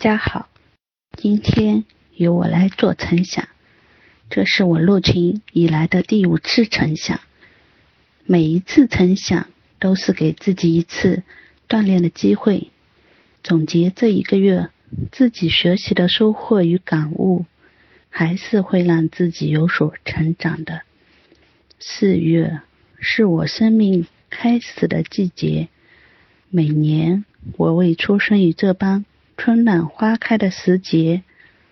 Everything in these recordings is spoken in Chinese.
家好，今天由我来做晨想，这是我入群以来的第五次晨想。每一次晨想都是给自己一次锻炼的机会，总结这一个月自己学习的收获与感悟，还是会让自己有所成长的。四月是我生命开始的季节，每年我为出生于这般。春暖花开的时节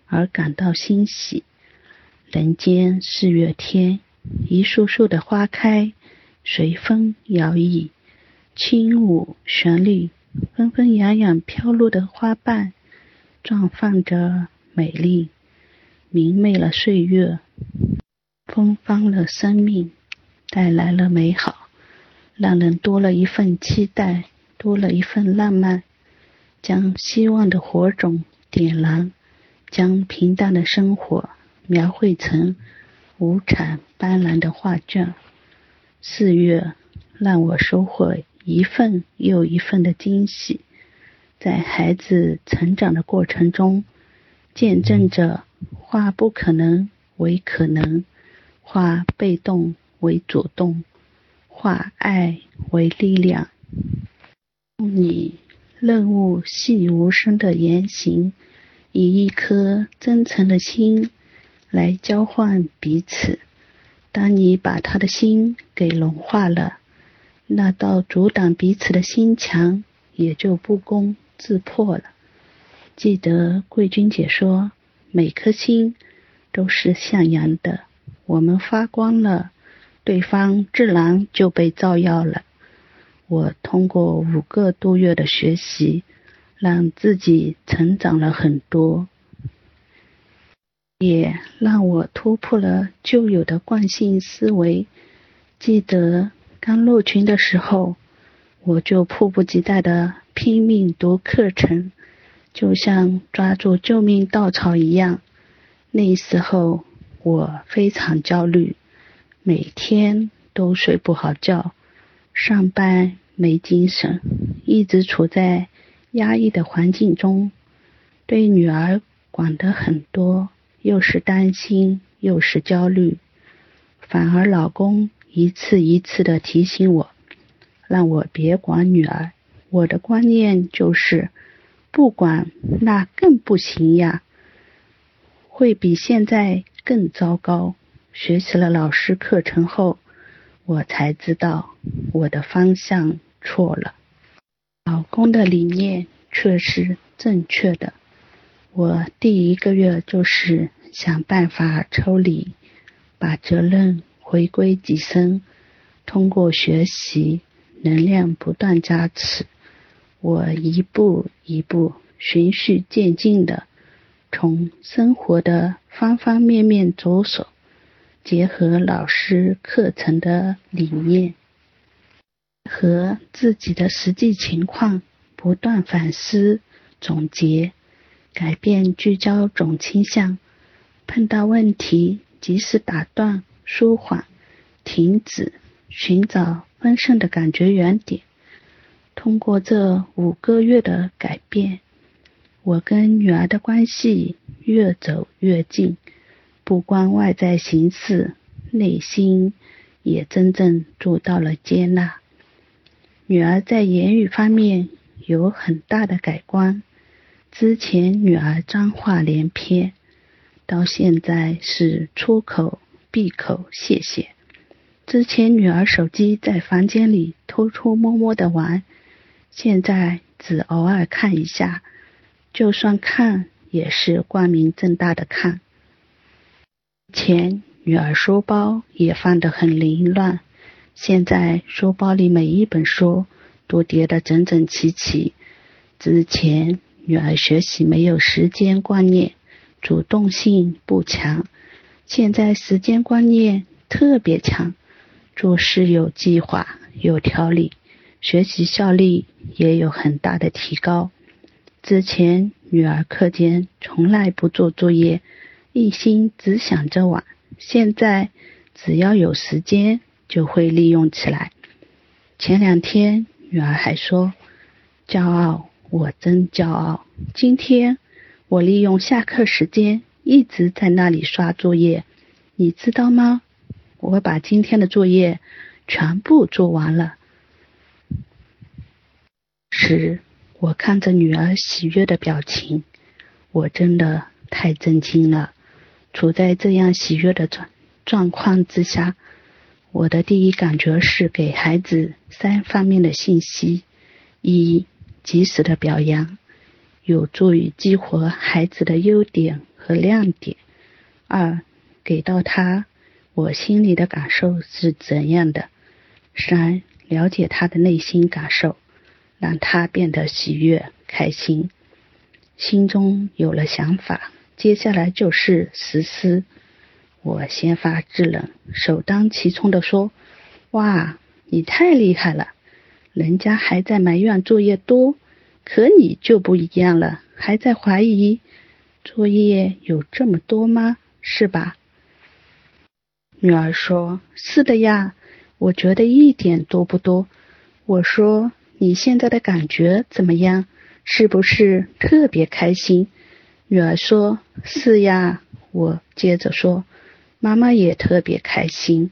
而感到欣喜。人间四月天，一束束的花开，随风摇曳，轻舞旋律，纷纷扬扬飘落的花瓣，绽放着美丽，明媚了岁月，芬芳了生命，带来了美好，让人多了一份期待，多了一份浪漫。将希望的火种点燃，将平淡的生活描绘成五彩斑斓的画卷。四月让我收获一份又一份的惊喜，在孩子成长的过程中，见证着化不可能为可能，化被动为主动，化爱为力量。你。任务细无声的言行，以一颗真诚的心来交换彼此。当你把他的心给融化了，那道阻挡彼此的心墙也就不攻自破了。记得贵君姐说，每颗心都是向阳的，我们发光了，对方自然就被照耀了。我通过五个多月的学习，让自己成长了很多，也让我突破了旧有的惯性思维。记得刚入群的时候，我就迫不及待的拼命读课程，就像抓住救命稻草一样。那时候我非常焦虑，每天都睡不好觉。上班没精神，一直处在压抑的环境中，对女儿管得很多，又是担心又是焦虑，反而老公一次一次的提醒我，让我别管女儿。我的观念就是，不管那更不行呀，会比现在更糟糕。学习了老师课程后。我才知道我的方向错了，老公的理念却是正确的。我第一个月就是想办法抽离，把责任回归己身。通过学习，能量不断加持，我一步一步循序渐进的从生活的方方面面着手。结合老师课程的理念和自己的实际情况，不断反思总结，改变聚焦总倾向。碰到问题，及时打断、舒缓、停止，寻找丰盛的感觉原点。通过这五个月的改变，我跟女儿的关系越走越近。不光外在形式，内心也真正做到了接纳。女儿在言语方面有很大的改观，之前女儿脏话连篇，到现在是出口闭口谢谢。之前女儿手机在房间里偷偷摸摸的玩，现在只偶尔看一下，就算看也是光明正大的看。前女儿书包也放得很凌乱，现在书包里每一本书都叠得整整齐齐。之前女儿学习没有时间观念，主动性不强，现在时间观念特别强，做事有计划、有条理，学习效率也有很大的提高。之前女儿课间从来不做作业。一心只想着玩，现在只要有时间就会利用起来。前两天女儿还说：“骄傲，我真骄傲。”今天我利用下课时间一直在那里刷作业，你知道吗？我把今天的作业全部做完了。时，我看着女儿喜悦的表情，我真的太震惊了。处在这样喜悦的状状况之下，我的第一感觉是给孩子三方面的信息：一、及时的表扬。有助于激活孩子的优点和亮点。二，给到他我心里的感受是怎样的。三，了解他的内心感受，让他变得喜悦开心。心中有了想法，接下来就是实施。我先发制人，首当其冲的说：“哇，你太厉害了！人家还在埋怨作业多。”可你就不一样了，还在怀疑作业有这么多吗？是吧？女儿说：“是的呀，我觉得一点都不多。”我说：“你现在的感觉怎么样？是不是特别开心？”女儿说：“是呀。”我接着说：“妈妈也特别开心。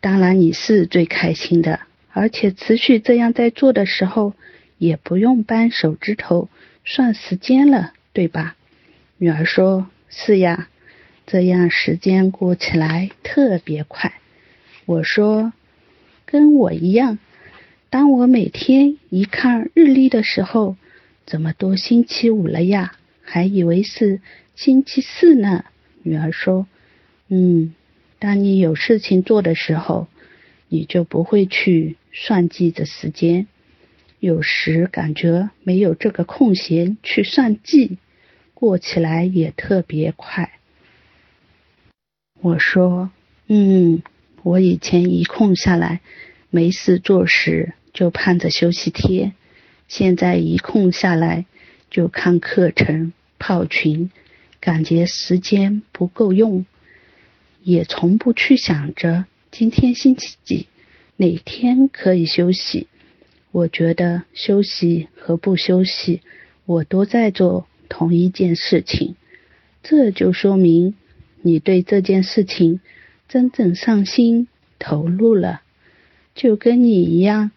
当然你是最开心的，而且持续这样在做的时候。”也不用扳手指头算时间了，对吧？女儿说：“是呀，这样时间过起来特别快。”我说：“跟我一样。”当我每天一看日历的时候，怎么都星期五了呀？还以为是星期四呢。女儿说：“嗯，当你有事情做的时候，你就不会去算计着时间。”有时感觉没有这个空闲去算计，过起来也特别快。我说：“嗯，我以前一空下来没事做时就盼着休息天，现在一空下来就看课程、泡群，感觉时间不够用，也从不去想着今天星期几，哪天可以休息。”我觉得休息和不休息，我都在做同一件事情，这就说明你对这件事情真正上心投入了，就跟你一样，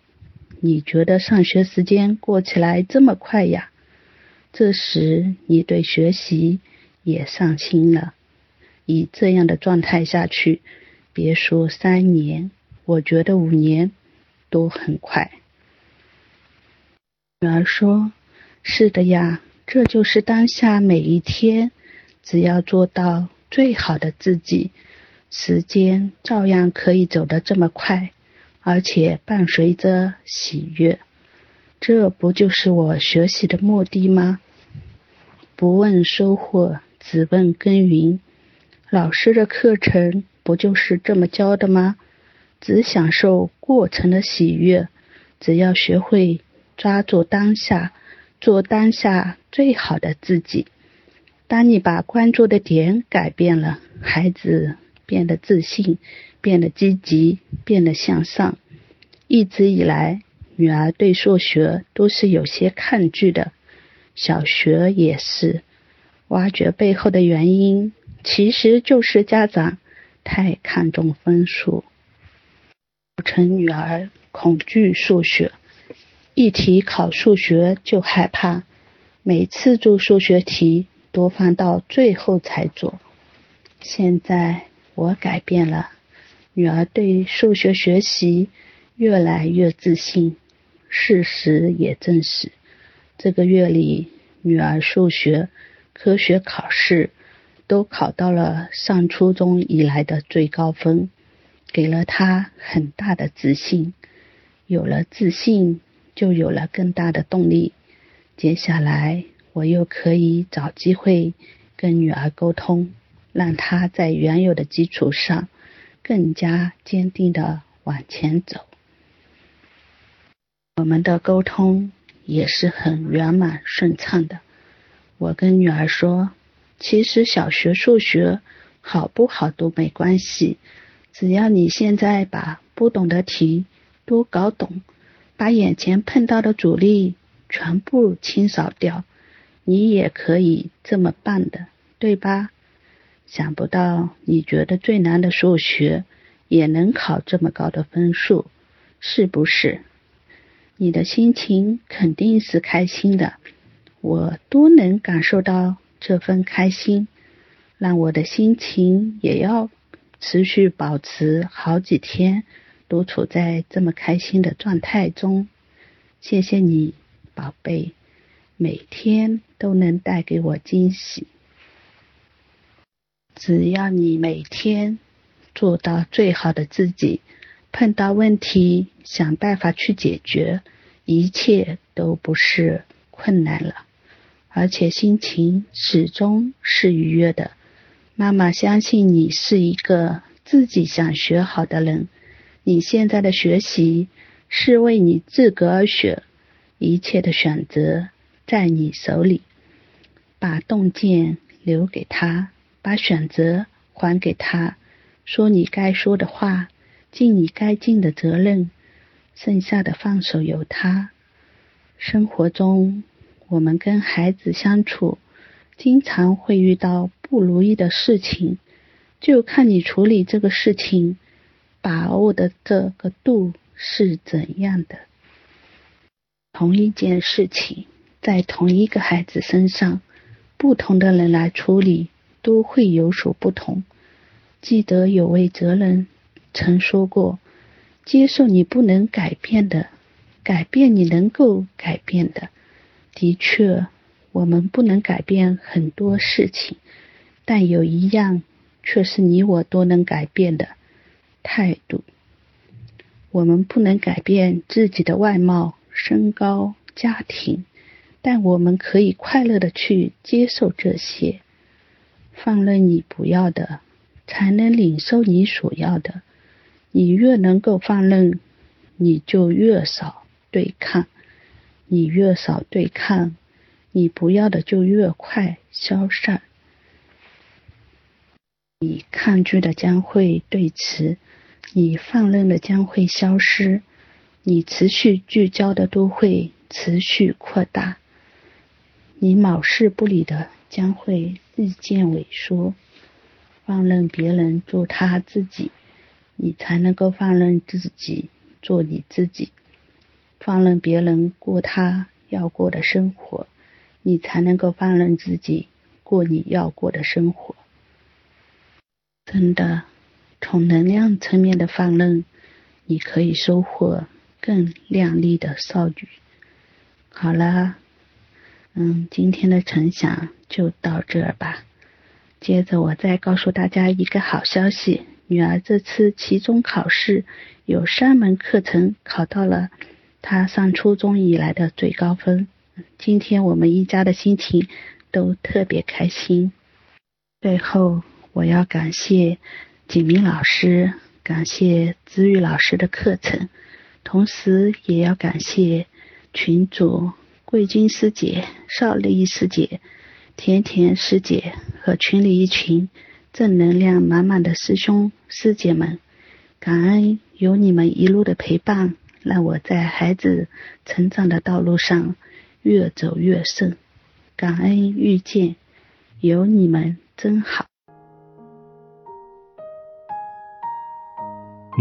你觉得上学时间过起来这么快呀？这时你对学习也上心了，以这样的状态下去，别说三年，我觉得五年都很快。女儿说：“是的呀，这就是当下每一天，只要做到最好的自己，时间照样可以走得这么快，而且伴随着喜悦。这不就是我学习的目的吗？不问收获，只问耕耘。老师的课程不就是这么教的吗？只享受过程的喜悦，只要学会。”抓住当下，做当下最好的自己。当你把关注的点改变了，孩子变得自信，变得积极，变得向上。一直以来，女儿对数学都是有些抗拒的，小学也是。挖掘背后的原因，其实就是家长太看重分数，造成女儿恐惧数学。一提考数学就害怕，每次做数学题都放到最后才做。现在我改变了，女儿对数学学习越来越自信。事实也证实，这个月里女儿数学科学考试都考到了上初中以来的最高分，给了她很大的自信。有了自信。就有了更大的动力。接下来，我又可以找机会跟女儿沟通，让她在原有的基础上更加坚定的往前走。我们的沟通也是很圆满顺畅的。我跟女儿说，其实小学数学好不好都没关系，只要你现在把不懂的题都搞懂。把眼前碰到的阻力全部清扫掉，你也可以这么办的，对吧？想不到你觉得最难的数学也能考这么高的分数，是不是？你的心情肯定是开心的，我多能感受到这份开心。让我的心情也要持续保持好几天，都处在这么开心的状态中。谢谢你，宝贝，每天都能带给我惊喜。只要你每天做到最好的自己，碰到问题想办法去解决，一切都不是困难了，而且心情始终是愉悦的。妈妈相信你是一个自己想学好的人。你现在的学习是为你自个儿学，一切的选择在你手里。把洞见留给他，把选择还给他。说你该说的话，尽你该尽的责任，剩下的放手由他。生活中，我们跟孩子相处，经常会遇到。不如意的事情，就看你处理这个事情把握的这个度是怎样的。同一件事情，在同一个孩子身上，不同的人来处理都会有所不同。记得有位哲人曾说过：“接受你不能改变的，改变你能够改变的。”的确，我们不能改变很多事情。但有一样却是你我都能改变的态度。我们不能改变自己的外貌、身高、家庭，但我们可以快乐的去接受这些，放任你不要的，才能领受你所要的。你越能够放任，你就越少对抗；你越少对抗，你不要的就越快消散。你抗拒的将会对持，你放任的将会消失，你持续聚焦的都会持续扩大，你藐视不理的将会日渐萎缩。放任别人做他自己，你才能够放任自己做你自己；放任别人过他要过的生活，你才能够放任自己过你要过的生活。真的，从能量层面的放任，你可以收获更亮丽的少女。好了，嗯，今天的成想就到这儿吧。接着我再告诉大家一个好消息：女儿这次期中考试有三门课程考到了她上初中以来的最高分。今天我们一家的心情都特别开心。最后。我要感谢景明老师，感谢子宇老师的课程，同时也要感谢群主桂金师姐、邵丽师姐、甜甜师姐和群里一群正能量满满的师兄师姐们。感恩有你们一路的陪伴，让我在孩子成长的道路上越走越顺。感恩遇见，有你们真好。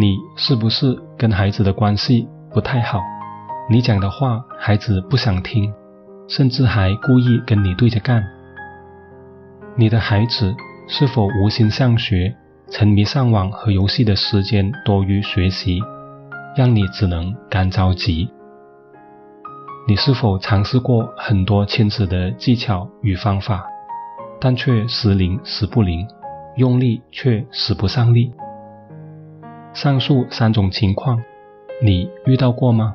你是不是跟孩子的关系不太好？你讲的话孩子不想听，甚至还故意跟你对着干。你的孩子是否无心上学，沉迷上网和游戏的时间多于学习，让你只能干着急？你是否尝试过很多亲子的技巧与方法，但却时灵时不灵，用力却使不上力？上述三种情况，你遇到过吗？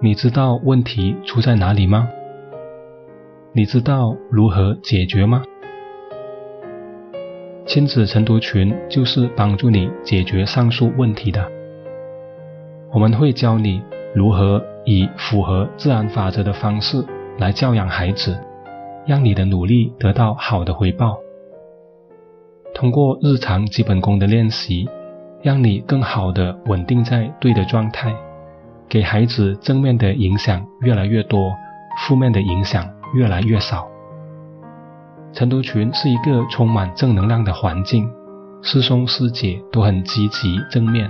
你知道问题出在哪里吗？你知道如何解决吗？亲子晨读群就是帮助你解决上述问题的。我们会教你如何以符合自然法则的方式来教养孩子，让你的努力得到好的回报。通过日常基本功的练习。让你更好的稳定在对的状态，给孩子正面的影响越来越多，负面的影响越来越少。晨读群是一个充满正能量的环境，师兄师姐都很积极正面，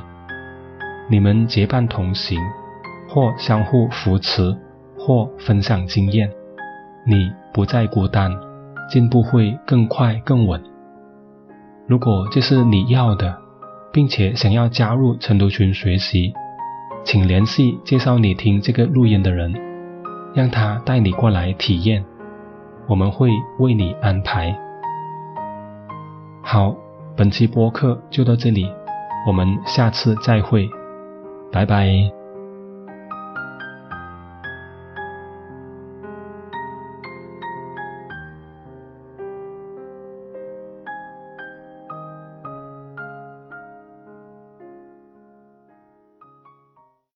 你们结伴同行，或相互扶持，或分享经验，你不再孤单，进步会更快更稳。如果这是你要的，并且想要加入晨读群学习，请联系介绍你听这个录音的人，让他带你过来体验。我们会为你安排。好，本期播客就到这里，我们下次再会，拜拜。